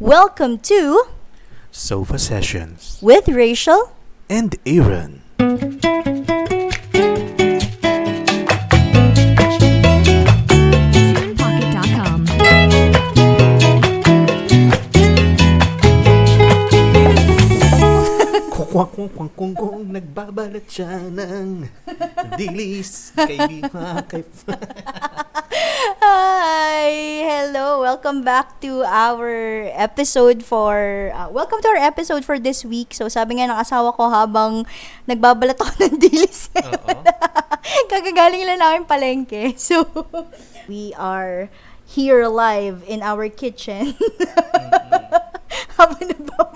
Welcome to Sofa Sessions with Rachel. and Aaron. Nagbabalat siya ng dilis kay Bima kay Hi, hello. Welcome back to our episode for uh, Welcome to our episode for this week. So sabi nga ng asawa ko habang nagbabalat ako ng dilis. Kagagaling lang namin palengke. So we are here live in our kitchen. Habang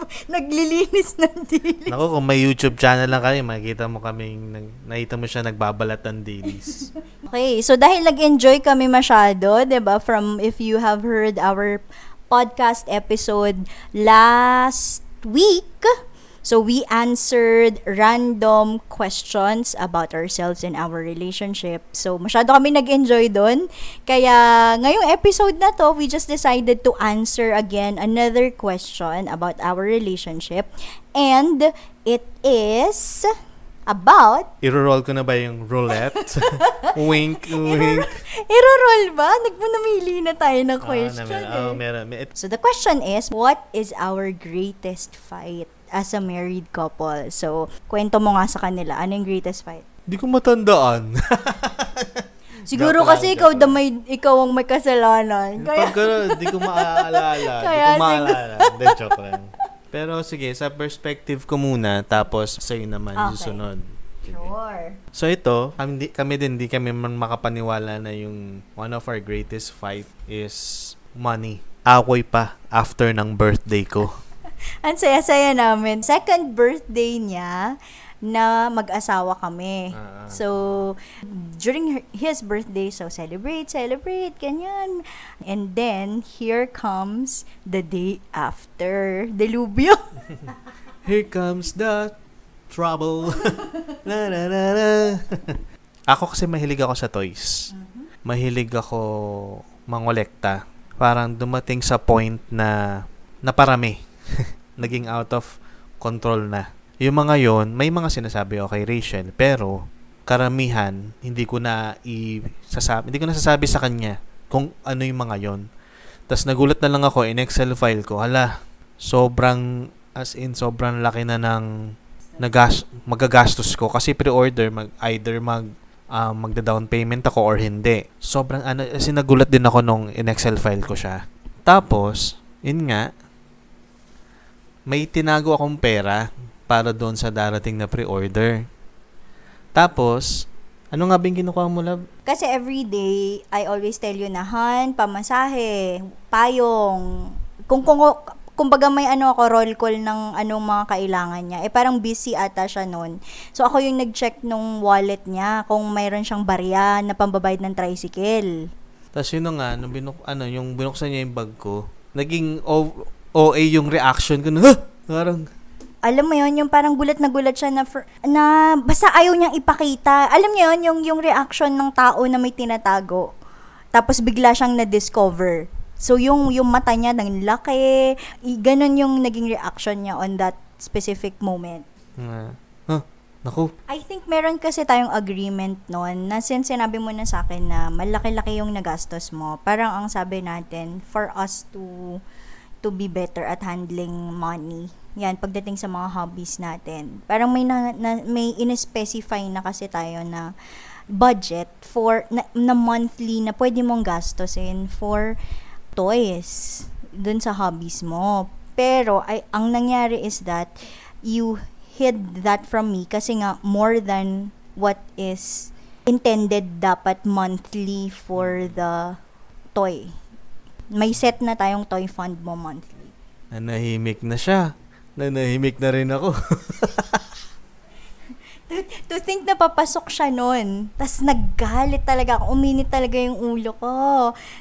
naglilinis ng dilis. Nako, kung may YouTube channel lang kayo, makikita mo kaming, nag, nakita mo siya nagbabalat ng dilis. Okay, so dahil nag-enjoy kami masyado, ba? From if you have heard our podcast episode last week, so we answered random questions about ourselves and our relationship. So masyado kami nag-enjoy doon. Kaya ngayong episode na to, we just decided to answer again another question about our relationship. And it is about Iro-roll ko na ba yung roulette? wink, wink. Iro-roll ba? Nagpunamili na tayo ng question. Ah, naman. eh. Oh, meron. May- So the question is, what is our greatest fight as a married couple? So, kwento mo nga sa kanila, ano yung greatest fight? Di ko matandaan. Siguro Joke kasi ikaw, joke the may, ikaw ang may kasalanan. Pag Kaya, gano'n, di ko maaalala. Kaya ko sig- maalala. Hindi, joke lang. Pero sige, sa perspective ko muna, tapos sa'yo naman Okay. susunod. Sige. sure. So ito, kami, kami din, di kami man makapaniwala na yung one of our greatest fight is money. Away pa after ng birthday ko. Ang saya-saya namin. Second birthday niya na mag-asawa kami. Ah. So, during her- his birthday, so celebrate, celebrate, ganyan. And then, here comes the day after. Delubyo. Here comes the trouble. na, na, na, na. ako kasi mahilig ako sa toys. Mahilig ako mangolekta. Parang dumating sa point na naparami. Naging out of control na. Yung mga yon, may mga sinasabi ako kay Rachel, pero karamihan hindi ko na isasabi, hindi ko na sasabi sa kanya kung ano yung mga yon. Tapos nagulat na lang ako in Excel file ko, hala, sobrang as in sobrang laki na ng nagas magagastos ko kasi pre-order mag either mag ah, magda-down payment ako or hindi. Sobrang ano as in, nagulat din ako nung in Excel file ko siya. Tapos, yun nga may tinago akong pera para doon sa darating na pre-order. Tapos, ano nga ba yung kinukuha mo, love? Kasi every day, I always tell you na, Han, pamasahe, payong, kung, kung, kumbaga may ano ako, roll call ng anong mga kailangan niya. Eh, parang busy ata siya noon. So, ako yung nag-check nung wallet niya kung mayroon siyang barya na pambabayad ng tricycle. Tapos yun nga, nung binuk, ano, yung binuksan niya yung bag ko, naging o, OA yung reaction ko "Huh!" Parang, Alam mo yon yung parang gulat na gulat siya na, fr- na basta ayaw niyang ipakita. Alam niyo yon yung, yung reaction ng tao na may tinatago. Tapos bigla siyang na-discover. So yung, yung mata niya nang laki, ganun yung naging reaction niya on that specific moment. uh, huh, naku, I think meron kasi tayong agreement noon na since sinabi mo na sa akin na malaki-laki yung nagastos mo, parang ang sabi natin, for us to to be better at handling money. Yan, pagdating sa mga hobbies natin. Parang may na, na may in-specify na kasi tayo na budget for na, na monthly na pwede mong gastusin for toys dun sa hobbies mo. Pero ay ang nangyari is that you hid that from me kasi nga more than what is intended dapat monthly for the toy. May set na tayong toy fund mo monthly. nanahimik na siya. Nanahimik na rin ako. To, to think na papasok siya nun. Tapos naggalit talaga ako. Uminit talaga yung ulo ko.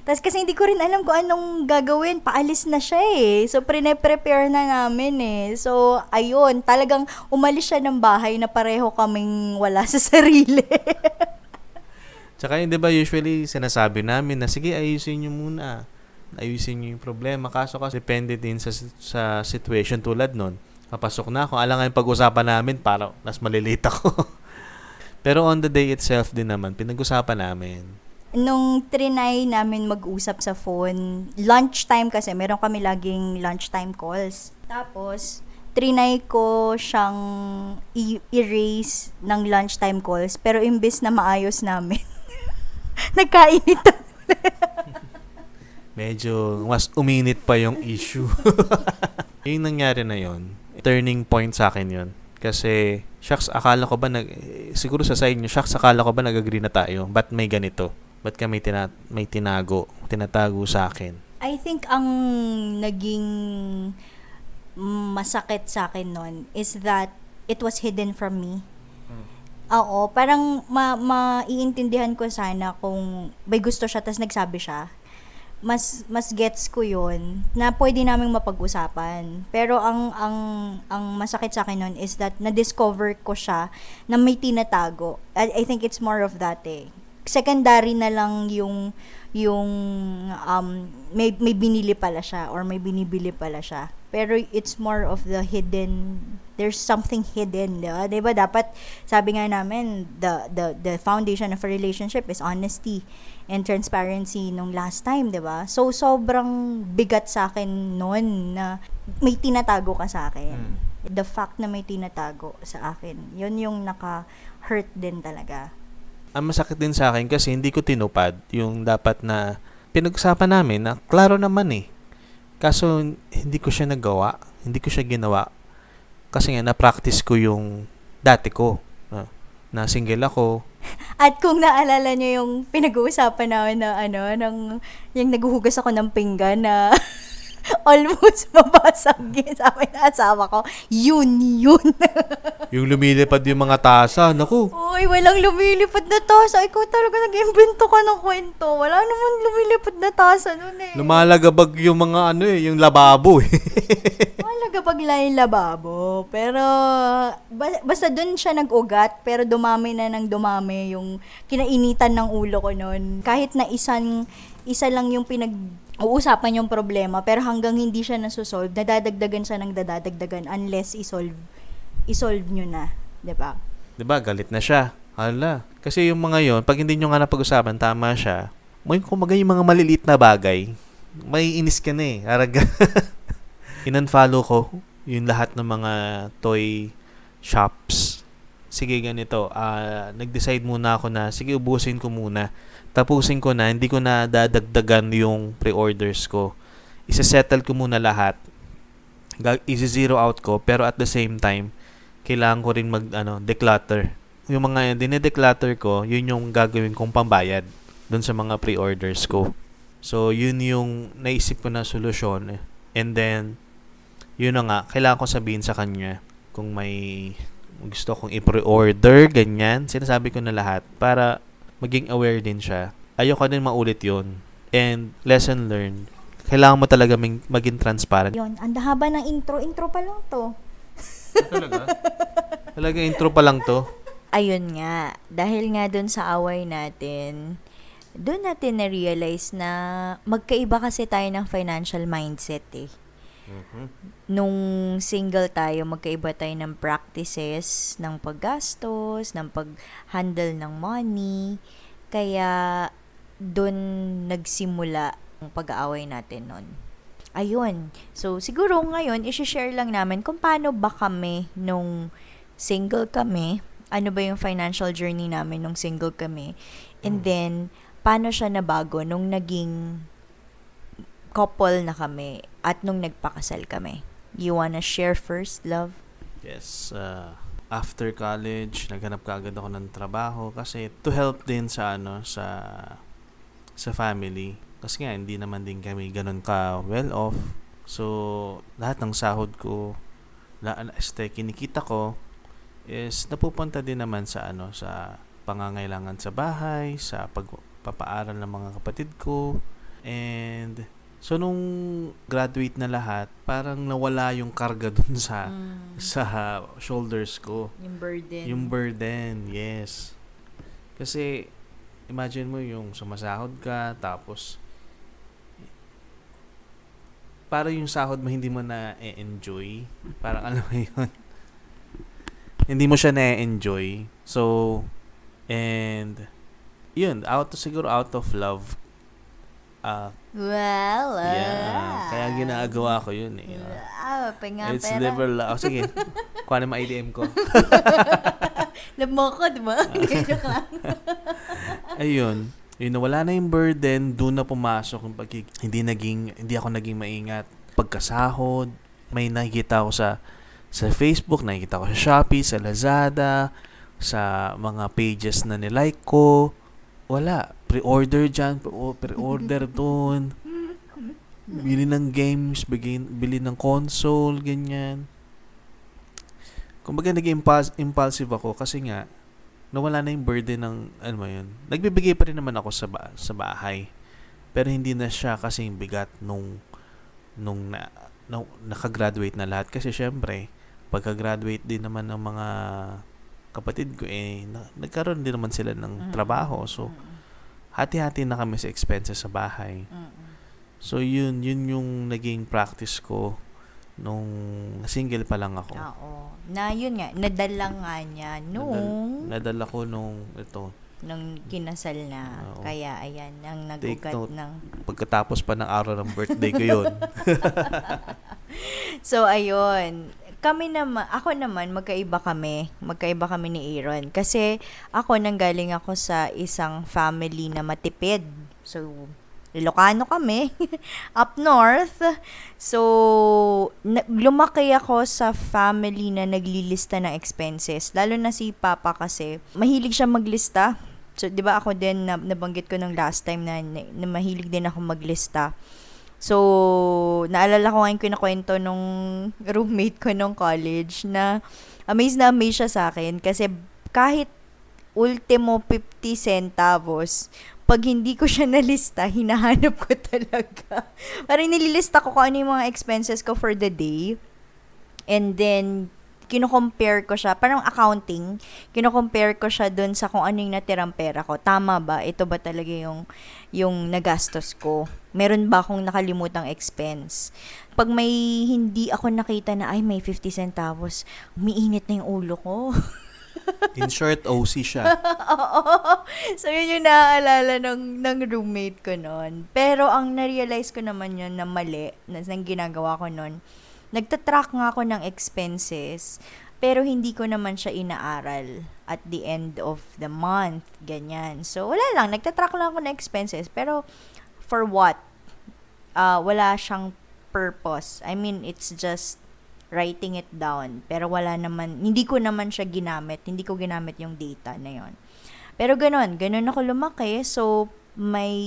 Tapos kasi hindi ko rin alam kung anong gagawin. Paalis na siya eh. So, pre-prepare na namin eh. So, ayun. Talagang umalis siya ng bahay na pareho kaming wala sa sarili. Tsaka yun, di ba, usually sinasabi namin na, sige, ayusin nyo muna. Ayusin niyo yung problema. Kaso kasi depende din sa, sa situation tulad nun. Papasok na ako. Alam nga yung pag-usapan namin, para mas malilate ako. Pero on the day itself din naman, pinag-usapan namin. Nung trinay namin mag-usap sa phone, lunchtime kasi, meron kami laging lunchtime calls. Tapos, trinay ko siyang i- erase ng lunchtime calls, pero imbes na maayos namin, nagkainitan. Medyo mas uminit pa yung issue. yung nangyari na yon turning point sa akin yon Kasi, shucks, akala ko ba, nag, siguro sa side nyo, shucks, akala ko ba nag-agree na tayo? Ba't may ganito? Ba't ka may, tina- may tinago, tinatago sa akin? I think ang naging masakit sa akin nun is that it was hidden from me. Oo, parang ma maiintindihan ko sana kung may gusto siya tapos nagsabi siya. Mas mas gets ko 'yun na pwede naming mapag-usapan. Pero ang ang ang masakit sa akin nun is that na-discover ko siya na may tinatago. I, I think it's more of that eh. Secondary na lang yung yung um may may binili pala siya or may binibili pala siya. Pero it's more of the hidden there's something hidden, 'di ba? 'Di ba dapat sabi nga namin the the the foundation of a relationship is honesty and transparency nung last time, 'di ba? So sobrang bigat sa akin noon na may tinatago ka sa akin. Mm. The fact na may tinatago sa akin, 'yun yung naka-hurt din talaga. Ang masakit din sa akin kasi hindi ko tinupad yung dapat na pinag-usapan namin na klaro naman eh. Kaso hindi ko siya nagawa, hindi ko siya ginawa. Kasi nga na-practice ko yung dati ko. Na, na single ako. At kung naalala niyo yung pinag-uusapan namin na ano, ng, yung naghuhugas ako ng pinggan na almost mabasag yun sa amin na asawa ko. Yun, yun. Yung lumilipad yung mga tasa, naku. Uy, walang lumilipad na tasa. Ikaw talaga nag-invento ka ng kwento. Wala naman lumilipad na tasa nun eh. Lumalagabag yung mga ano eh, yung lababo eh. Malaga pag yung lababo. Pero, ba- basta dun siya nag-ugat, pero dumami na ng dumami yung kinainitan ng ulo ko noon. Kahit na isang, isa lang yung pinag uusapan yung problema, pero hanggang hindi siya nasusolve, nadadagdagan siya ng dadadagdagan unless isolve, isolve nyo na. 'di ba? 'Di ba galit na siya. Hala. Kasi yung mga yon, pag hindi nyo nga napag-usapan, tama siya. May kumaga yung mga maliliit na bagay, may inis ka na eh. Araga. In-unfollow ko yung lahat ng mga toy shops. Sige, ganito. ah nag-decide muna ako na, sige, ubusin ko muna. Tapusin ko na, hindi ko na dadagdagan yung pre-orders ko. Isa-settle ko muna lahat. Isi-zero out ko, pero at the same time, kailangan ko rin mag ano, declutter. Yung mga dinedeclutter ko, yun yung gagawin kong pambayad dun sa mga pre-orders ko. So, yun yung naisip ko na solusyon. And then, yun na nga, kailangan ko sabihin sa kanya kung may gusto kong i-pre-order, ganyan. Sinasabi ko na lahat para maging aware din siya. Ayoko din maulit yun. And lesson learned, kailangan mo talaga mag- maging transparent. Yun, ang haba ng intro. Intro pa lang to. Talaga? Talaga intro pa lang to. ayun nga, dahil nga dun sa away natin, doon natin na-realize na magkaiba kasi tayo ng financial mindset eh. Nung single tayo, magkaiba tayo ng practices, ng paggastos, ng pag-handle ng money. Kaya doon nagsimula ang pag-aaway natin nun. Ayun. So, siguro ngayon, isi-share lang namin kung paano ba kami nung single kami, ano ba yung financial journey namin nung single kami, and then, paano siya nabago nung naging couple na kami at nung nagpakasal kami. You wanna share first, love? Yes. uh, after college, naghanap ka agad ako ng trabaho kasi to help din sa ano sa sa family. Kasi nga hindi naman din kami ganun ka well off. So lahat ng sahod ko, la, este, kinikita ko is napupunta din naman sa ano sa pangangailangan sa bahay, sa pagpapaaral ng mga kapatid ko. And so nung graduate na lahat, parang nawala yung karga dun sa sa shoulders ko. yung burden. Yung burden, yes. Kasi, imagine mo yung sumasahod ka, tapos, para yung sahod mo hindi mo na enjoy Parang alam mo yun. hindi mo siya na-enjoy. So, and, yun, out siguro out of love. Ah, Well, ah. yeah. Kaya ginagawa ko yun eh. Ah, pinga It's pera. never love. Oh, sige. Kuha mo IDM ko. Love mo ko, di ba? Joke lang. Ayun. Yun, na wala na yung burden, doon na pumasok yung pagkik... Hindi naging, hindi ako naging maingat. Pagkasahod, may nakikita ako sa sa Facebook, nakikita ko sa Shopee, sa Lazada, sa mga pages na nilike ko. Wala. Pre-order dyan, pre- pre-order doon. Bili ng games, bili, bili ng console, ganyan. Kumbaga naging impuls- impulsive ako kasi nga nawala na yung burden ng ano mo yun. Nagbibigay pa rin naman ako sa ba- sa bahay. Pero hindi na siya kasing bigat nung nung na, na nakagraduate na lahat kasi syempre pagka-graduate din naman ng mga kapatid ko eh na, nagkaroon din naman sila ng trabaho. So hati-hati na kami sa expenses sa bahay. So yun yun yung naging practice ko nung single pa lang ako. Oo. Na yun nga, nadala nga niya nung, Nadala ko nung ito nung kinasal na. Oo. Kaya ayan, ang nagugat note. ng... pagkatapos pa ng araw ng birthday ko yun. So, ayun. Kami naman, ako naman, magkaiba kami. Magkaiba kami ni Aaron. Kasi ako, nanggaling ako sa isang family na matipid. So, Ilocano kami, up north. So, na- lumaki ako sa family na naglilista ng expenses. Lalo na si Papa kasi, mahilig siya maglista. So, di ba ako din, na, nabanggit ko nung last time na, na mahilig din ako maglista. So, naalala ko ngayon kinakwento nung roommate ko nung college na amazed na amazed siya sa akin kasi kahit ultimo 50 centavos, pag hindi ko siya nalista, hinahanap ko talaga. Parang nililista ko kung ano yung mga expenses ko for the day. And then, kino-compare ko siya, parang accounting, kino-compare ko siya dun sa kung ano yung natirang pera ko. Tama ba? Ito ba talaga yung, yung nagastos ko? Meron ba akong nakalimutang expense? Pag may hindi ako nakita na, ay, may 50 centavos, umiinit na yung ulo ko. In short, OC siya. Oo. So, yun yung naaalala ng, ng roommate ko noon. Pero, ang na-realize ko naman yun na mali, na, na ginagawa ko noon, nagtatrack nga ako ng expenses, pero hindi ko naman siya inaaral at the end of the month, ganyan. So, wala lang, nagtatrack lang ako ng expenses, pero for what? Uh, wala siyang purpose. I mean, it's just writing it down. Pero wala naman, hindi ko naman siya ginamit. Hindi ko ginamit yung data na yon. Pero ganun, ganun ako lumaki. So, may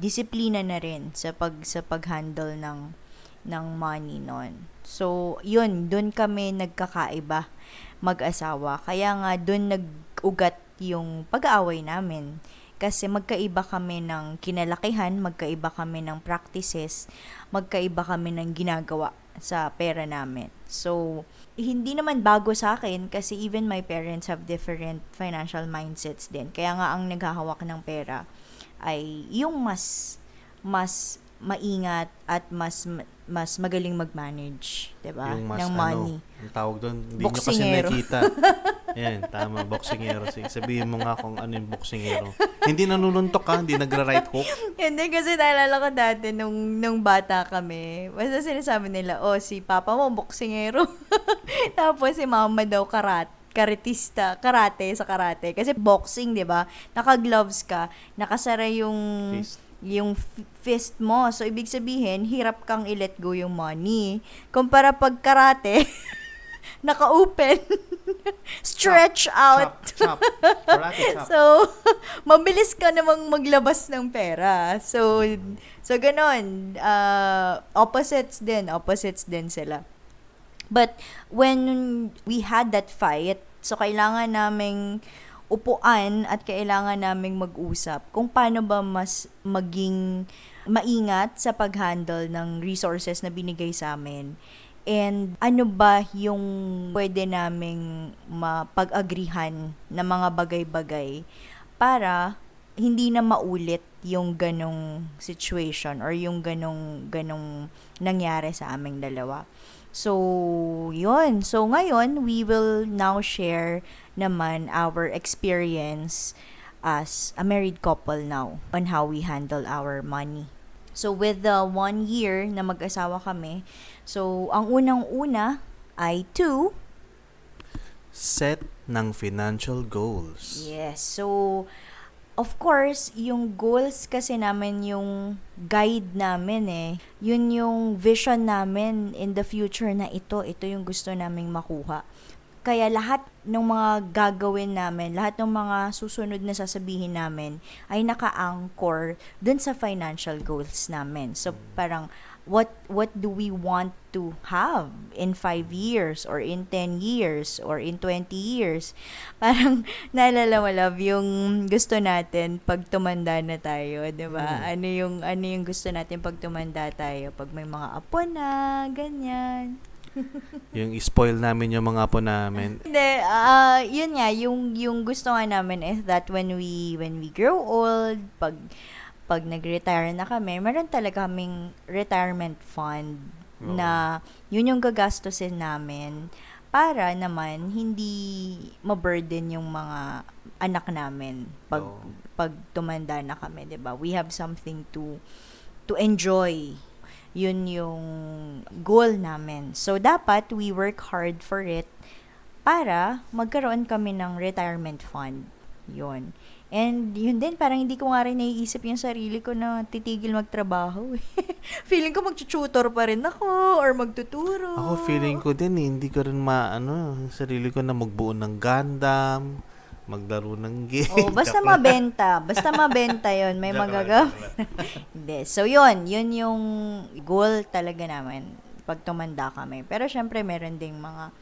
disiplina na rin sa pag sa pag-handle ng ng money noon. So, yun, doon kami nagkakaiba mag-asawa. Kaya nga doon nag-ugat yung pag-aaway namin. Kasi magkaiba kami ng kinalakihan, magkaiba kami ng practices, magkaiba kami ng ginagawa sa pera namin. So, hindi naman bago sa akin kasi even my parents have different financial mindsets din. Kaya nga ang naghahawak ng pera ay yung mas mas maingat at mas mas magaling mag-manage, 'di ba? Ng money. ano, ang tawag doon, hindi nyo kasi nakita. Yan, tama, boksingero. Sige, sabihin mo nga kung ano yung boksingero. hindi nanununtok ka, hindi nagra-right hook. Hindi kasi naalala ko dati nung, nung bata kami. Basta sinasabi nila, oh, si papa mo boksingero. Tapos si mama daw karat karatista, karate sa karate. Kasi boxing, di ba? Naka-gloves ka, nakasara yung Fist. Yung fist mo. So, ibig sabihin, hirap kang i-let go yung money. Kumpara pag karate, naka-open, stretch out. Chop, chop. Karate chop. So, mabilis ka namang maglabas ng pera. So, so ganon. Uh, opposites din. Opposites din sila. But, when we had that fight, so kailangan naming upuan at kailangan naming mag-usap kung paano ba mas maging maingat sa pag-handle ng resources na binigay sa amin. And ano ba yung pwede naming mapag-agrihan na mga bagay-bagay para hindi na maulit yung ganong situation or yung ganong ganong nangyari sa aming dalawa. So, yun. So, ngayon, we will now share naman our experience as a married couple now on how we handle our money. So, with the one year na mag-asawa kami, so, ang unang-una ay to Set ng financial goals. Yes. So, of course, yung goals kasi namin yung guide namin eh. Yun yung vision namin in the future na ito. Ito yung gusto naming makuha. Kaya lahat ng mga gagawin namin, lahat ng mga susunod na sasabihin namin ay naka-anchor dun sa financial goals namin. So, parang what what do we want to have in 5 years or in 10 years or in 20 years parang naalala mo love yung gusto natin pag tumanda na tayo 'di ba Mm. ano yung ano yung gusto natin pag tumanda tayo pag may mga apo na ganyan Yung spoil namin yung mga apo namin. Hindi, ah, yun nga, yung, yung gusto nga namin is that when we, when we grow old, pag, pag nag-retire na kami, meron talaga kaming retirement fund Oo. na yun yung gagastusin namin para naman hindi ma-burden yung mga anak namin pag Oo. pag tumanda na kami, 'di ba? We have something to to enjoy. Yun yung goal namin. So dapat we work hard for it para magkaroon kami ng retirement fund. Yun. And yun din, parang hindi ko nga rin naiisip yung sarili ko na titigil magtrabaho. eh. feeling ko mag-tutor pa rin ako or magtuturo. Ako feeling ko din eh, hindi ko rin maano, sarili ko na magbuo ng Gundam, maglaro ng game. Oh, basta mabenta. Basta mabenta yon May magagawa. Hindi. So, yun. Yun yung goal talaga namin pag tumanda kami. Pero, syempre, meron ding mga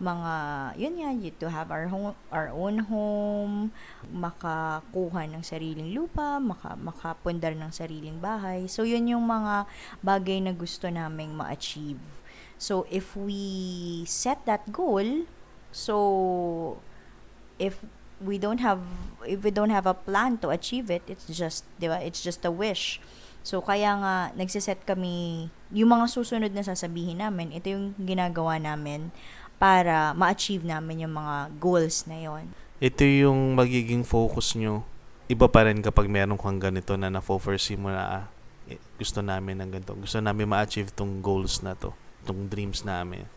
mga, yun nga, you to have our, home, our own home, makakuha ng sariling lupa, maka, makapundar ng sariling bahay. So, yun yung mga bagay na gusto naming ma-achieve. So, if we set that goal, so, if we don't have if we don't have a plan to achieve it it's just 'di ba it's just a wish so kaya nga nagsiset kami yung mga susunod na sasabihin namin ito yung ginagawa namin para ma-achieve namin yung mga goals na yon Ito yung magiging focus nyo. Iba pa rin kapag meron kang ganito na na-foresee mo na ah, eh, gusto namin ng ganito. Gusto namin ma-achieve tong goals na to. Tong dreams namin.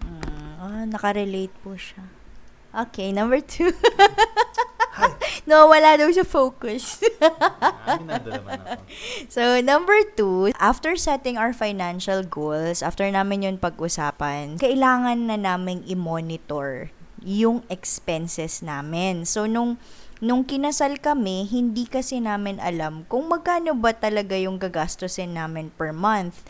mm, ah, nakarelate po siya okay number two no wala daw siya focus Aminado naman ako. So, number two, after setting our financial goals, after namin yun pag-usapan, kailangan na naming i-monitor yung expenses namin. So, nung nung kinasal kami, hindi kasi namin alam kung magkano ba talaga yung gagastusin namin per month.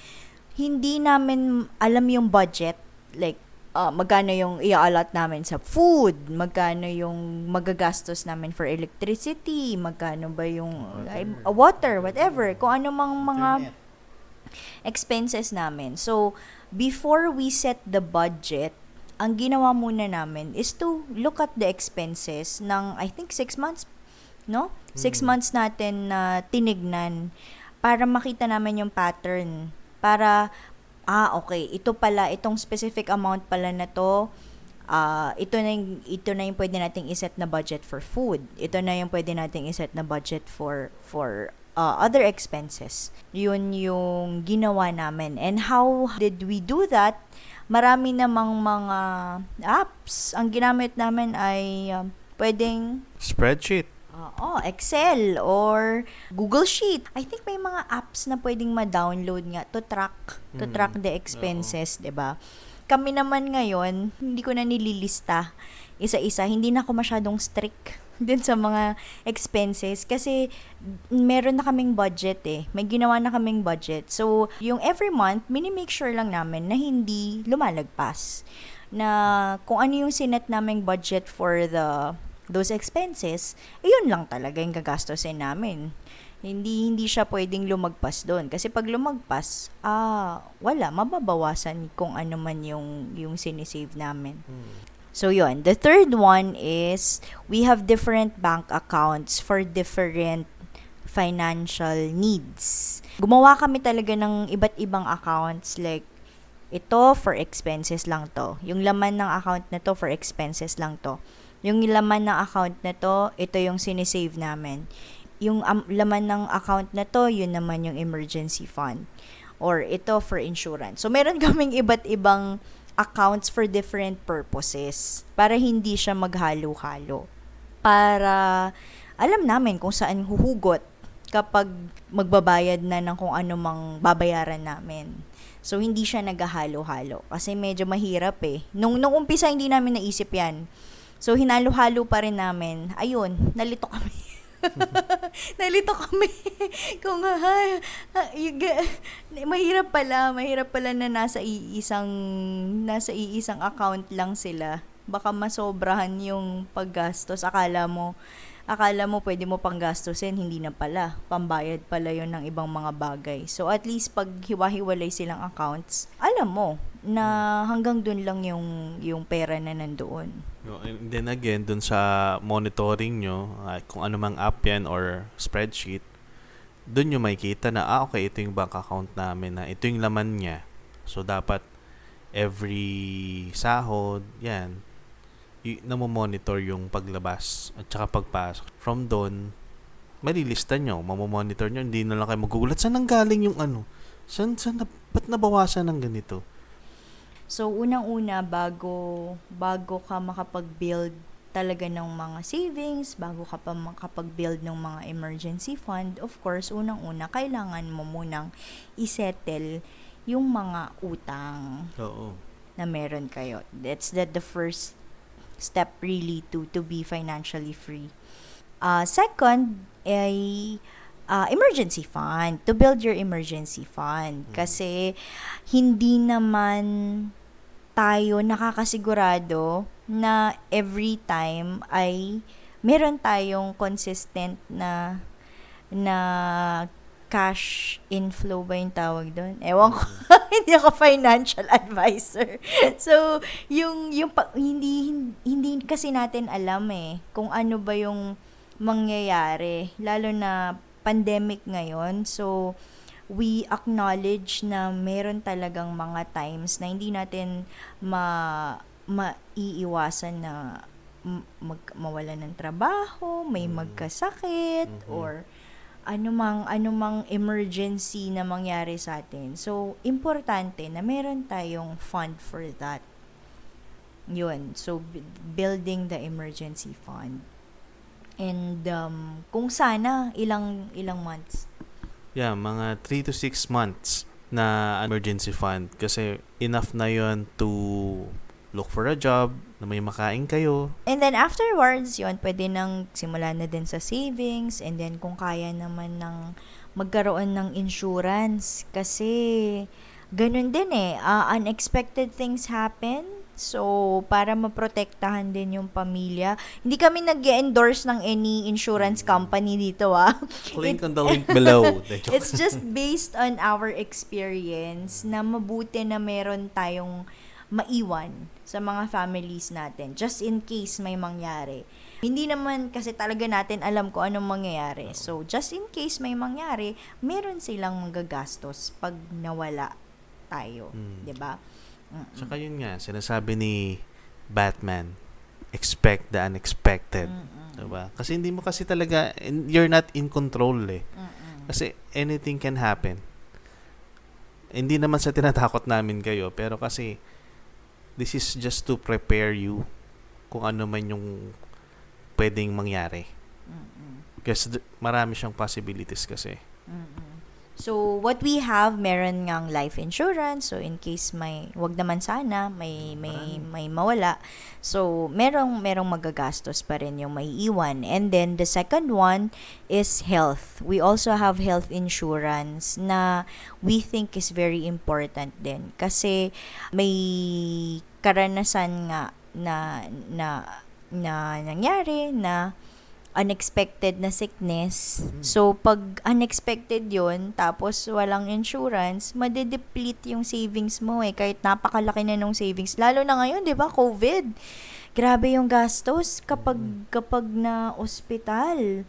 Hindi namin alam yung budget. Like, ah, magkano yung i-allot namin sa food, magkano yung magagastos namin for electricity, magkano ba yung ay, water, whatever, kung ano mang mga expenses namin. So, before we set the budget, ang ginawa muna namin is to look at the expenses ng, I think, six months, no? Six Mm. months natin na tinignan para makita namin yung pattern. Para, ah, okay, ito pala, itong specific amount pala na to, ah, ito na yung, ito na yung pwede nating iset na budget for food. Ito na yung pwede nating iset na budget for, for uh, other expenses. Yun yung ginawa namin. And how did we do that? Marami namang mga apps. Ang ginamit namin ay um, pwedeng Spreadsheet. Oo, Excel or Google Sheet. I think may mga apps na pwedeng ma-download nga to track to Mm, track the expenses, 'di ba? Kami naman ngayon, hindi ko na nililista isa-isa. Hindi na ako masyadong strict din sa mga expenses kasi meron na kaming budget eh. May ginawa na kaming budget. So, yung every month, mini-make sure lang namin na hindi lumalagpas. Na kung ano yung sinet naming budget for the those expenses, ayun lang talaga yung gagastosin namin. Hindi hindi siya pwedeng lumagpas doon kasi pag lumagpas, ah wala mababawasan kung ano man yung yung sinisave namin. So yun, the third one is we have different bank accounts for different financial needs. Gumawa kami talaga ng iba't ibang accounts like ito for expenses lang to. Yung laman ng account na to for expenses lang to. Yung laman ng account na to, ito yung sinisave namin. Yung um, laman ng account na to, yun naman yung emergency fund. Or ito for insurance. So, meron kaming iba't ibang accounts for different purposes para hindi siya maghalo-halo. Para alam namin kung saan huhugot kapag magbabayad na ng kung ano mang babayaran namin. So, hindi siya naghahalo-halo. Kasi medyo mahirap eh. Nung, nung umpisa, hindi namin naisip yan. So, hinalo-halo pa rin namin. Ayun, nalito kami. nalito kami. Kung ha, mahirap pala, mahirap pala na nasa iisang nasa iisang account lang sila. Baka masobrahan yung paggastos. Akala mo akala mo pwede mo pang gastusin, hindi na pala. Pambayad pala yon ng ibang mga bagay. So, at least pag hiwa-hiwalay silang accounts, alam mo na hanggang dun lang yung, yung pera na nandoon. And then again, dun sa monitoring nyo, uh, kung ano mang app yan or spreadsheet, dun nyo makikita na, ah, okay, ito yung bank account namin na ito yung laman niya. So, dapat every sahod, yan, y- namomonitor yung paglabas at saka pagpasok. From doon, malilista nyo, mamomonitor nyo, hindi na lang kayo magugulat. Saan nang galing yung ano? Saan, saan na, ba't nabawasan ng ganito? So, unang-una, bago, bago ka makapag-build talaga ng mga savings, bago ka pa makapag-build ng mga emergency fund, of course, unang-una, kailangan mo munang isettle yung mga utang Oo. na meron kayo. That's that the first step really to to be financially free. Uh, second ay uh, emergency fund to build your emergency fund mm. kasi hindi naman tayo nakakasigurado na every time ay meron tayong consistent na na cash inflow ba yung tawag doon? Ewan ko. hindi ako financial advisor. so, yung, yung hindi, hindi kasi natin alam eh kung ano ba yung mangyayari. Lalo na pandemic ngayon. So, we acknowledge na meron talagang mga times na hindi natin ma maiiwasan na mag, mawala ng trabaho, may mm. magkasakit, mm-hmm. or anumang anumang emergency na mangyari sa atin. So, importante na meron tayong fund for that. Yun. So, b- building the emergency fund. And um, kung sana, ilang ilang months? Yeah, mga 3 to 6 months na emergency fund. Kasi enough na yon to look for a job, na may makain kayo. And then afterwards, yun, pwede nang simulan na din sa savings and then kung kaya naman ng magkaroon ng insurance kasi ganun din eh, uh, unexpected things happen. So, para maprotektahan din yung pamilya. Hindi kami nag endorse ng any insurance company dito, ah. Link on the link below. it's just based on our experience na mabuti na meron tayong maiwan sa mga families natin just in case may mangyari. Hindi naman kasi talaga natin alam kung anong mangyayari. So, just in case may mangyari, meron silang magagastos pag nawala tayo. Mm. 'di ba? Saka yun nga, sinasabi ni Batman, expect the unexpected. Mm-mm. Diba? Kasi hindi mo kasi talaga, you're not in control eh. Mm-mm. Kasi anything can happen. Hindi naman sa tinatakot namin kayo, pero kasi This is just to prepare you kung ano man yung pwedeng mangyari. Mm-mm. Kasi marami siyang possibilities kasi. Mm-mm. So, what we have, meron ngang life insurance. So, in case may, wag naman sana, may, may, may mawala. So, merong, merong magagastos pa rin yung may iwan. And then, the second one is health. We also have health insurance na we think is very important din. Kasi, may karanasan nga na, na, na nangyari na unexpected na sickness. Mm-hmm. So, pag unexpected yon tapos walang insurance, madedeplete yung savings mo eh. Kahit napakalaki na nung savings. Lalo na ngayon, di ba, COVID. Grabe yung gastos kapag, mm-hmm. kapag na ospital.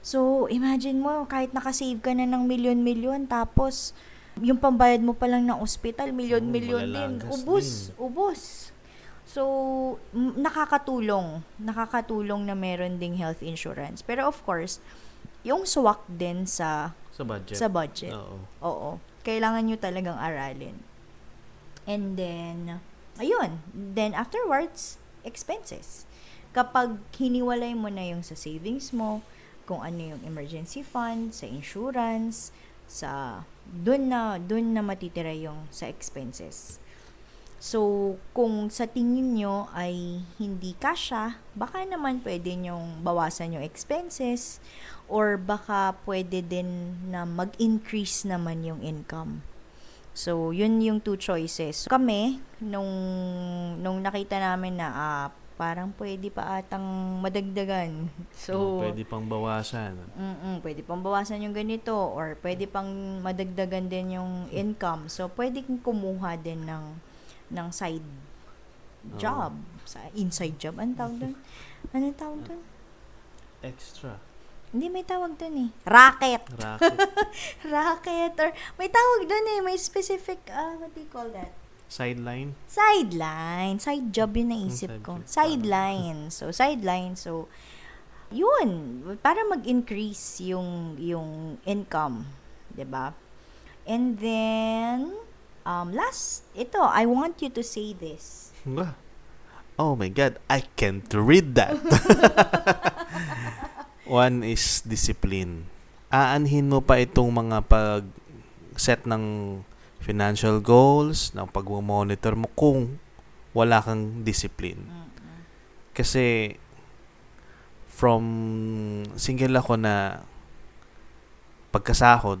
So, imagine mo, kahit nakasave ka na ng milyon-milyon, tapos, yung pambayad mo pa lang ng ospital, milyon-milyon Oo, din. Ubus, din. ubus. So, nakakatulong. Nakakatulong na meron ding health insurance. Pero of course, yung swak din sa Sa budget. sa budget. Oo. Oo. Kailangan nyo talagang aralin. And then, ayun. Then, afterwards, expenses. Kapag hiniwalay mo na yung sa savings mo, kung ano yung emergency fund, sa insurance, sa dun na dun na matitira yung sa expenses. So, kung sa tingin nyo ay hindi kasya, baka naman pwede nyong bawasan yung expenses or baka pwede din na mag-increase naman yung income. So, yun yung two choices. Kami, nung, nung nakita namin na ah, parang pwede pa atang madagdagan. So, Oo, pwede pang bawasan. Mm-mm, pwede pang bawasan yung ganito or pwede pang madagdagan din yung income. So, pwede kumuha din ng ng side job. Sa inside job. Anong tawag doon? Anong tawag doon? Extra. Hindi, may tawag doon eh. Racket. Racket. Racket. Or, may tawag doon eh. May specific, ah, what do you call that? Sideline. Sideline. Side job yung naisip side ko. Sideline. So, sideline. So, yun. Para mag-increase yung, yung income. ba And then, um, last, ito, I want you to say this. Oh my God, I can't read that. One is discipline. Aanhin mo pa itong mga pag set ng financial goals, ng pag-monitor mo kung wala kang discipline. Kasi from single ako na pagkasahod,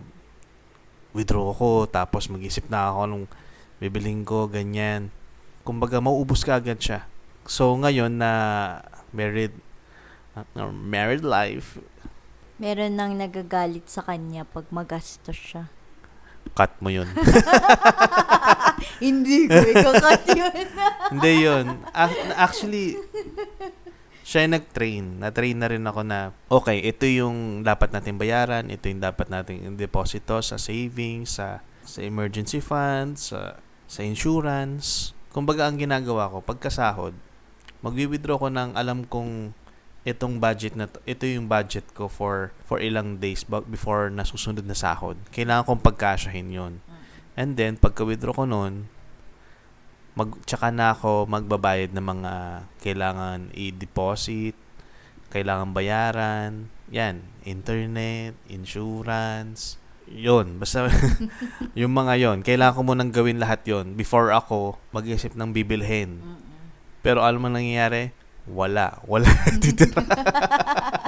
withdraw ako, tapos mag-isip na ako nung bibiling ko, ganyan. Kumbaga, mauubos ka agad siya. So, ngayon na married, uh, married life, Meron nang nagagalit sa kanya pag magastos siya. cut mo yun. Hindi ko ikakat yun. Hindi yun. Ac- Actually, siya yung nag-train. Na-train na rin ako na, okay, ito yung dapat natin bayaran, ito yung dapat natin deposito sa savings, sa, sa emergency funds, sa, sa insurance. Kumbaga, ang ginagawa ko, pagkasahod, magwi-withdraw ko ng alam kong itong budget na to, ito yung budget ko for for ilang days before nasusunod na sahod. Kailangan kong pagkasyahin yon And then, pagka-withdraw ko nun, mag, tsaka na ako magbabayad ng mga kailangan i-deposit, kailangan bayaran, yan, internet, insurance, yun, basta yung mga yon kailangan ko munang gawin lahat yon before ako mag-isip ng bibilhin. Pero alam mo nangyayari? Wala. Wala.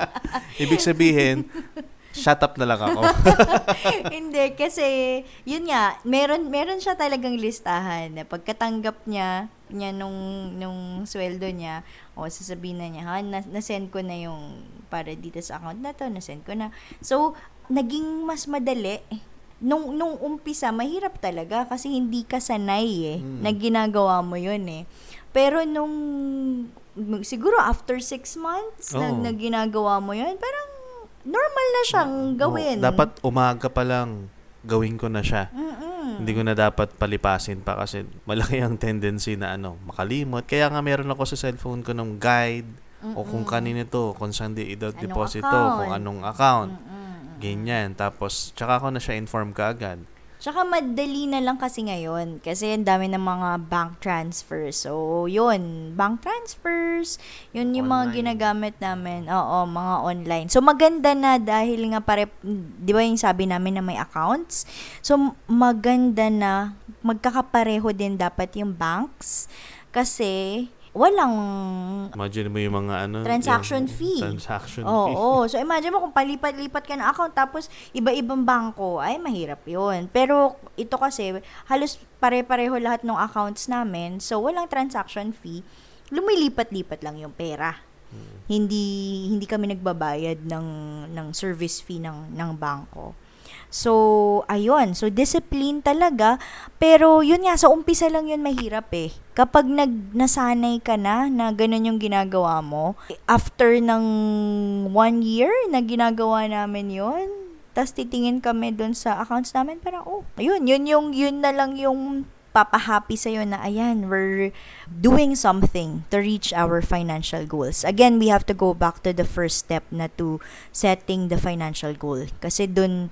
Ibig sabihin, shut up na lang ako. Hindi, kasi, yun nga, meron, meron siya talagang listahan na pagkatanggap niya, niya nung, nung sweldo niya, o sasabihin na niya, ha, na, na-send ko na yung para dito sa account na to, na-send ko na. So, naging mas madali. Nung, nung umpisa, mahirap talaga kasi hindi ka sanay eh, Mm. na ginagawa mo yun eh. Pero nung, siguro after six months na, Oo. na ginagawa mo yun, parang normal na siyang gawin. Oo, dapat umaga pa lang gawin ko na siya. Mm-mm. Hindi ko na dapat palipasin pa kasi malaki ang tendency na ano, makalimot. Kaya nga meron ako sa cellphone ko ng guide o kung Mm-mm. kanino to, kung saan di i-deposit to, account. kung anong account. Mm-mm. Ganyan. Tapos, tsaka ako na siya inform ka agad. Tsaka madali na lang kasi ngayon kasi ang dami ng mga bank transfers. So, yun, bank transfers, yun yung mga Online. ginagamit namin. Oo, mga online. So, maganda na dahil nga pare, di ba yung sabi namin na may accounts? So, maganda na magkakapareho din dapat yung banks kasi walang Imagine mo yung mga ano. Transaction yung fee. Transaction Oo, fee. oo. So, imagine mo kung palipat-lipat ka ng account tapos iba-ibang bangko, ay mahirap yon Pero ito kasi, halos pare-pareho lahat ng accounts namin. So, walang transaction fee. Lumilipat-lipat lang yung pera. Hindi hindi kami nagbabayad ng ng service fee ng ng bangko. So, ayun. So, discipline talaga. Pero, yun nga, sa umpisa lang yun mahirap eh. Kapag nag, nasanay ka na na ganun yung ginagawa mo, after ng one year na ginagawa namin yun, tapos titingin kami dun sa accounts namin, parang, oh, ayun, yun yung, yun na lang yung papahappy sa'yo na, ayan, we're doing something to reach our financial goals. Again, we have to go back to the first step na to setting the financial goal. Kasi dun,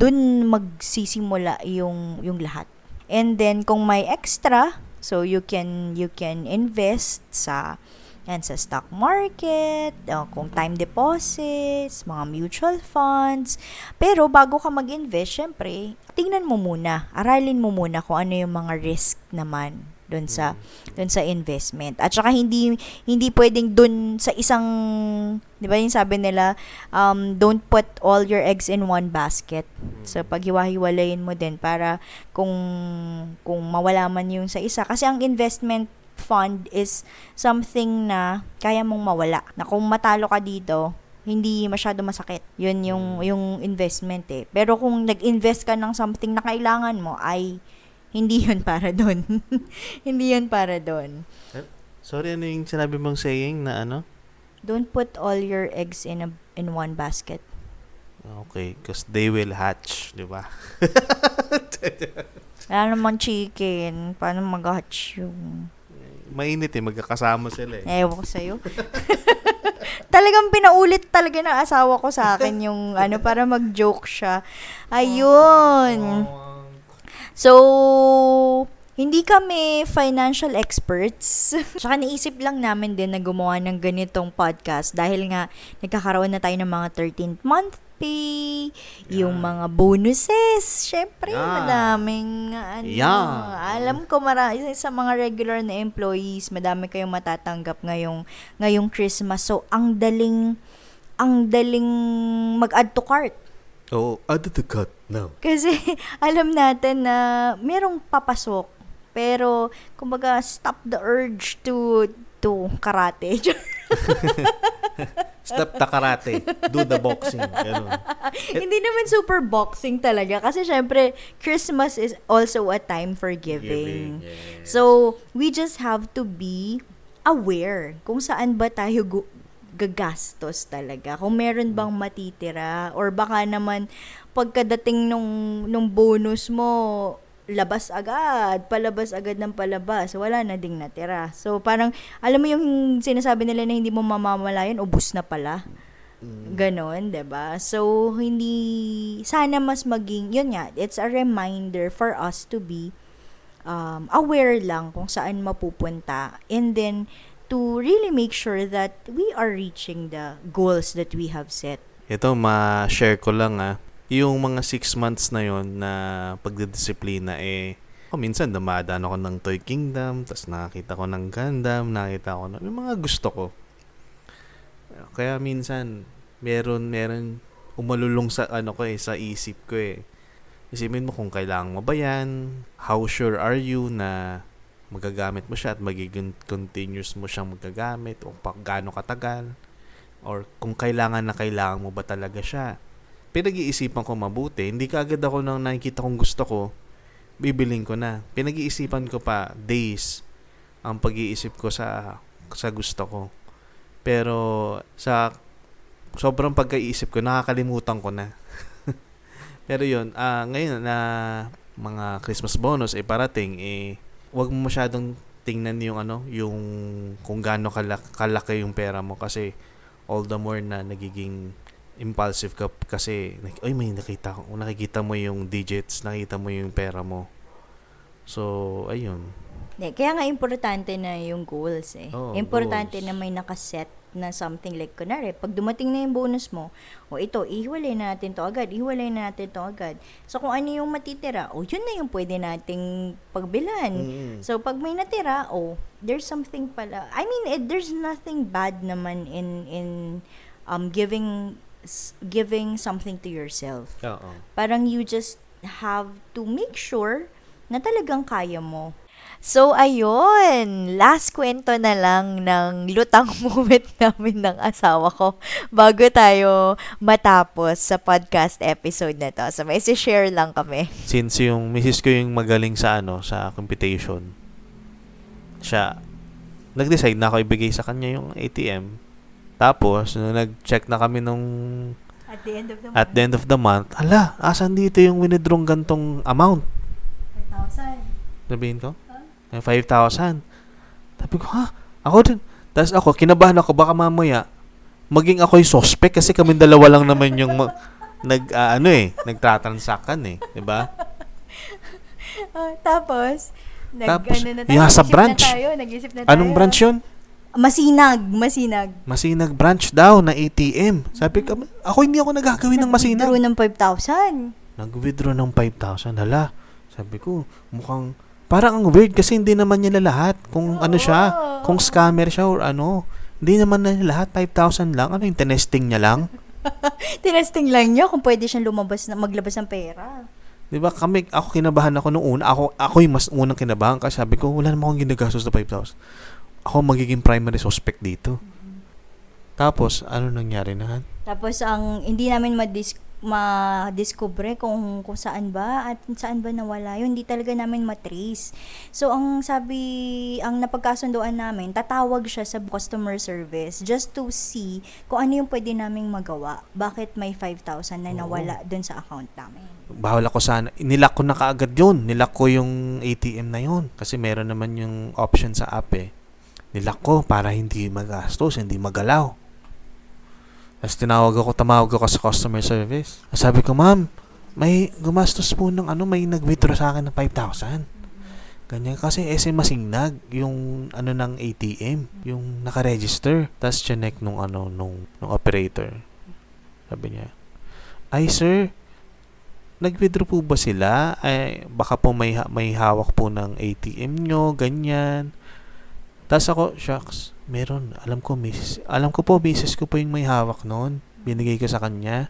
dun magsisimula yung, yung lahat. And then, kung may extra, so you can, you can invest sa yan, sa stock market, uh, kung time deposits, mga mutual funds. Pero bago ka mag-invest, syempre, tingnan mo muna, aralin mo muna kung ano yung mga risk naman doon sa doon sa investment. At saka hindi hindi pwedeng doon sa isang 'di ba yung sabi nila um don't put all your eggs in one basket. So paghiwa-hiwalayin mo din para kung kung mawala man yung sa isa kasi ang investment fund is something na kaya mong mawala. Na kung matalo ka dito, hindi masyado masakit. Yun yung yung investment eh. Pero kung nag-invest ka ng something na kailangan mo ay hindi yun para doon. hindi yun para doon. Sorry, ano yung sinabi mong saying na ano? Don't put all your eggs in a in one basket. Okay, because they will hatch, di ba? Wala namang chicken. Paano mag-hatch yung... Mainit eh, magkakasama sila eh. Ewan ko sa'yo. Talagang pinaulit talaga ng asawa ko sa akin yung ano para mag-joke siya. Ayun. So, hindi kami financial experts. Tsaka naisip lang namin din na gumawa ng ganitong podcast dahil nga nagkakaroon na tayo ng mga 13th month pay, yung mga bonuses. Syempre, Yeah. madaming ano. Yeah. Alam ko marami sa mga regular na employees, madami kayong matatanggap ngayong ngayong Christmas. So, ang daling ang daling mag-add to cart. Oo, oh, add to cut now. Kasi alam natin na merong papasok. Pero, kumbaga, stop the urge to to karate. Stop the karate. Do the boxing. Ganun. Hindi naman super boxing talaga. Kasi syempre, Christmas is also a time for giving. yes. So, we just have to be aware kung saan ba tayo gu- gagastos talaga. Kung meron bang matitira or baka naman pagkadating nung nung bonus mo labas agad, palabas agad ng palabas, wala na ding natira. So parang alam mo yung sinasabi nila na hindi mo mamamalayan, ubus na pala. Ganon, 'di ba? So hindi sana mas maging yun nga, it's a reminder for us to be um, aware lang kung saan mapupunta and then to really make sure that we are reaching the goals that we have set. Ito, ma-share ko lang ah. Yung mga six months na yon na pagdidisiplina eh, oh, minsan dumadaan ako ng Toy Kingdom, tapos nakakita ko ng Gundam, nakita ko ng yung mga gusto ko. Kaya minsan, meron, meron umalulong sa ano ko eh, sa isip ko eh. Isipin mo kung kailangan mo ba yan, how sure are you na magagamit mo siya at magiging continuous mo siyang magagamit o pa, gaano katagal or kung kailangan na kailangan mo ba talaga siya. Pinag-iisipan ko mabuti. Hindi ka agad ako nang nakikita kong gusto ko, bibiling ko na. Pinag-iisipan ko pa days ang pag-iisip ko sa sa gusto ko. Pero sa sobrang pagkaisip ko, nakakalimutan ko na. Pero yun, ah ngayon na mga Christmas bonus ay parating, eh, wag mo masyadong tingnan yung ano, yung kung gaano kalaki yung pera mo kasi all the more na nagiging impulsive ka kasi ay may nakita ko nakikita mo yung digits nakita mo yung pera mo so ayun kaya nga importante na yung goals eh. Oo, importante goals. na may nakaset na something like, kunwari, pag dumating na yung bonus mo, o ito, ihiwalay na natin to agad, ihiwalay na natin to agad. So, kung ano yung matitira, o yun na yung pwede nating pagbilan. Mm. So, pag may natira, oh, there's something pala. I mean, it, there's nothing bad naman in, in um, giving giving something to yourself. oo Parang you just have to make sure na talagang kaya mo. So, ayun. Last kwento na lang ng lutang moment namin ng asawa ko bago tayo matapos sa podcast episode na to. So, may share lang kami. Since yung misis ko yung magaling sa ano, sa computation, siya, nag-decide na ako ibigay sa kanya yung ATM. Tapos, nung nag-check na kami nung At the end of the at the end of the month, ala, asan dito yung winidrang gantong amount? 5,000. Sabihin ko? Yung 5,000. Sabi ko, ha? Ako din. Tapos ako, kinabahan ako, baka mamaya, maging ako yung suspect kasi kami dalawa lang naman yung ma- nag, ah, ano eh, nagtatransakan eh. 'di ba? Ah, tapos, nag, Tapos, ano na tayo, yeah, sa branch. Na tayo, nag-isip na tayo. Anong branch yun? Masinag, masinag. Masinag branch daw na ATM. Sabi ko, ako hindi ako nagagawin ng masinag. Nag-withdraw ng 5,000. Nag-withdraw ng 5,000. Hala, sabi ko, mukhang, parang ang weird kasi hindi naman niya lahat. Kung ano siya, kung scammer siya or ano. Hindi naman na lahat, 5,000 lang. Ano yung tinesting niya lang? Tinesting lang niya kung pwede siyang lumabas na maglabas ng pera. Di ba kami, ako kinabahan ako nung una. Ako, ako yung mas unang kinabahan kasi sabi ko, wala naman akong ginagastos na 5,000. Ako magiging primary suspect dito. Tapos, ano nangyari na? Tapos ang hindi namin madis ma-discover kung kung saan ba at saan ba nawala yun hindi talaga namin matrace so ang sabi ang napagkasunduan namin tatawag siya sa customer service just to see kung ano yung pwede naming magawa bakit may 5,000 na nawala dun sa account namin Bawal ako sana. Nilak ko na kaagad yun. Nilak ko yung ATM na yun. Kasi meron naman yung option sa app eh. Nilak ko para hindi magastos, hindi magalaw. Tapos tinawag ako, tumawag ako sa customer service. Sabi ko, ma'am, may gumastos po ng ano, may nag-withdraw sa akin ng 5,000. Ganyan. Kasi SM Masignag, yung ano ng ATM, yung nakaregister. Tapos chinek nung ano, nung, nung operator. Sabi niya, ay sir, nag-withdraw po ba sila? Ay, baka po may, may hawak po ng ATM nyo, ganyan. Tapos ako, shucks, meron. Alam ko, miss, alam ko po, misis ko po yung may hawak noon. Binigay ko sa kanya.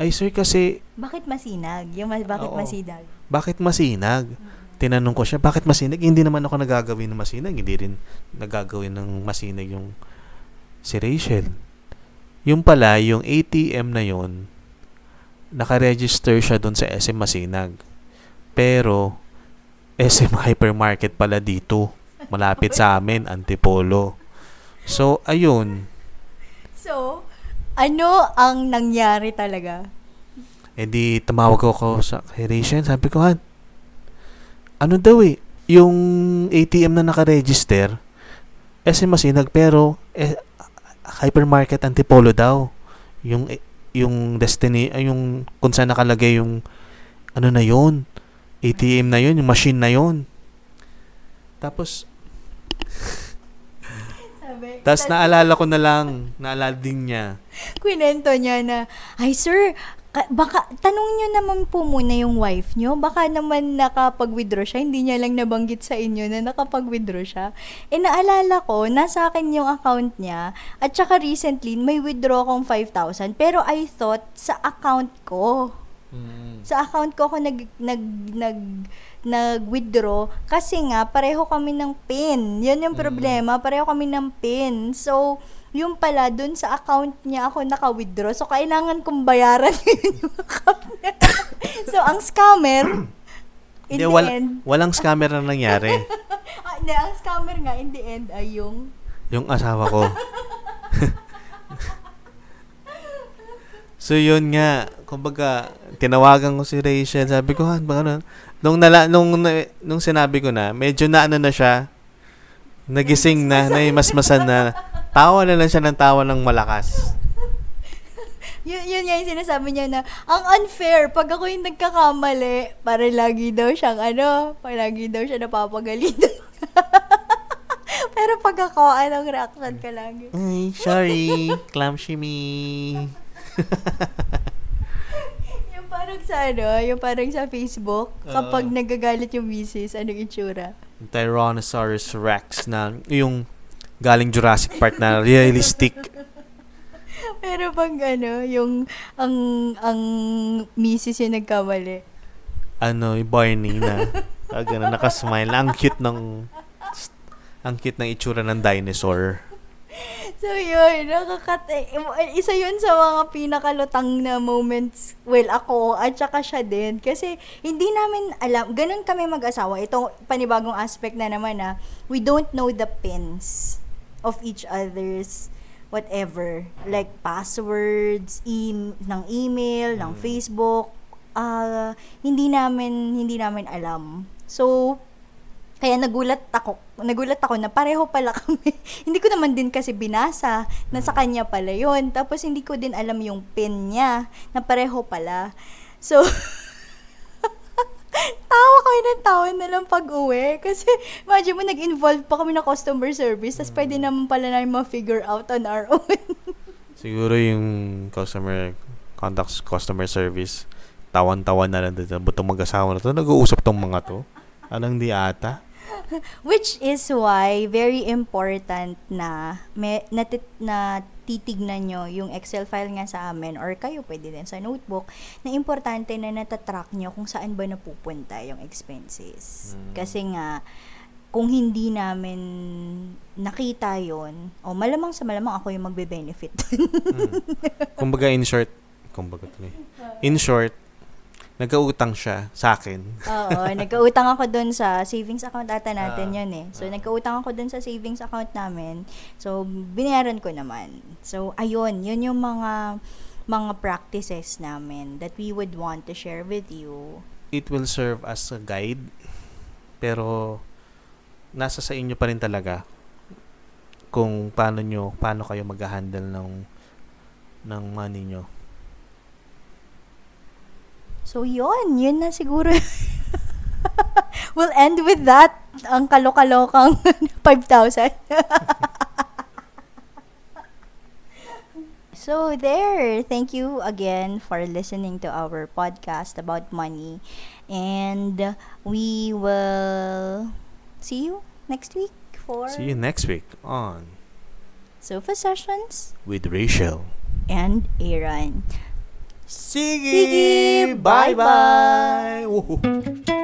Ay, sir, kasi, bakit masinag yung ma- bakit Oo. masinag bakit masinag? Tinanong ko siya, bakit masinag? Hindi naman ako nagagawin ng masinag. Hindi rin nagagawin ng masinag yung si Rachel. Yung pala, yung ATM na yon nakaregister siya doon sa SM Masinag. Pero, SM Hypermarket pala dito. Malapit sa amin, Antipolo. So, ayun. so ano ang nangyari talaga E di, tumawag ako sa kay Rachel. Sabi ko, Han, ano daw eh, yung ATM na nakaregister, SM Masinag, pero eh, hypermarket Antipolo daw. Yung, eh, yung destiny, ay, yung kung saan nakalagay yung, ano na yon ATM na yon yung machine na yon Tapos, tas naalala ko na lang, naalala din niya. kwento niya na, ay sir, ka- baka, tanong niyo naman po muna yung wife niyo, baka naman nakapag-withdraw siya, hindi niya lang nabanggit sa inyo na nakapag-withdraw siya. Eh, naalala ko, nasa akin yung account niya, at saka recently, may withdraw akong 5,000, pero I thought sa account ko, sa account ko ako nag nag nag nag-withdraw kasi nga pareho kami ng PIN. 'Yun yung problema, pareho kami ng PIN. So, yung pala dun sa account niya ako naka-withdraw. So, kailangan kong bayaran yun yung account niya. so, ang scammer in the wal- end, walang scammer na nangyari. ah, hindi, ang scammer nga in the end ay yung Yung asawa ko. so yun nga, kumbaga tinawagan ko si Rachel, sabi ko, "Han, baka na nung nala, nung nung sinabi ko na, medyo na ano na siya, nagising na, naimasmasan na, tawa na lang siya ng tawa ng malakas. yun, yun nga yung sinasabi niya na, ang unfair, pag ako yung nagkakamali, para lagi daw siyang ano, para lagi daw siya napapagalitan. Pero pag ako, anong reaction ka lagi? Ay, sorry, clumsy me. Parang sa ano, yung parang sa Facebook, kapag nagagalit yung misis, anong itsura? Tyrannosaurus Rex na yung galing Jurassic Park na realistic. Pero pag ano, yung, ang, ang misis yung nagkamali. ano, yung Barney na Ah, ganun, nakasmile. Ang cute ng ang cute ng itsura ng dinosaur. So, yun. Nakakat... eh, Isa yun sa mga pinakalutang na moments. Well, ako, at saka siya din. Kasi, hindi namin alam. Ganun kami mag-asawa. Ito, panibagong aspect na naman na we don't know the pins of each other's whatever. Like, passwords, e- ng email, ng Facebook. ah hindi namin, hindi namin alam. So, kaya nagulat ako, nagulat ako na pareho pala kami. hindi ko naman din kasi binasa na sa kanya pala yon Tapos hindi ko din alam yung pin niya na pareho pala. So, tawa kami ng tawa na lang pag-uwi. Kasi, imagine mo, nag-involve pa kami na customer service. Tapos pwede naman pala namin ma-figure out on our own. Siguro yung customer contacts customer service tawan-tawan na lang dito. Butong mag-asawa na to. Nag-uusap tong mga to. Anong di ata? Which is why very important na may natit, na titignan nyo yung Excel file nga sa amin or kayo pwede din sa notebook na importante na natatrack nyo kung saan ba napupunta yung expenses. Mm. Kasi nga kung hindi namin nakita yon o malamang sa malamang ako yung magbe-benefit. Kumbaga in short, kumbaga tuloy. In short, nagkautang siya sa akin. Oo, nagkautang ako dun sa savings account ata natin Ah, yun eh. So, ah. nagkautang ako dun sa savings account namin. So, binayaran ko naman. So, ayun, yun yung mga mga practices namin that we would want to share with you. It will serve as a guide, pero nasa sa inyo pa rin talaga kung paano nyo, paano kayo mag-handle ng ng money nyo. So, yun. Yun na siguro. we'll end with that. Ang kalokalokang 5,000. so, there. Thank you again for listening to our podcast about money. And we will see you next week for See you next week on Sofa Sessions with Rachel. and Aaron. Sige! Sige! Bye-bye! Bye-bye! Woohoo!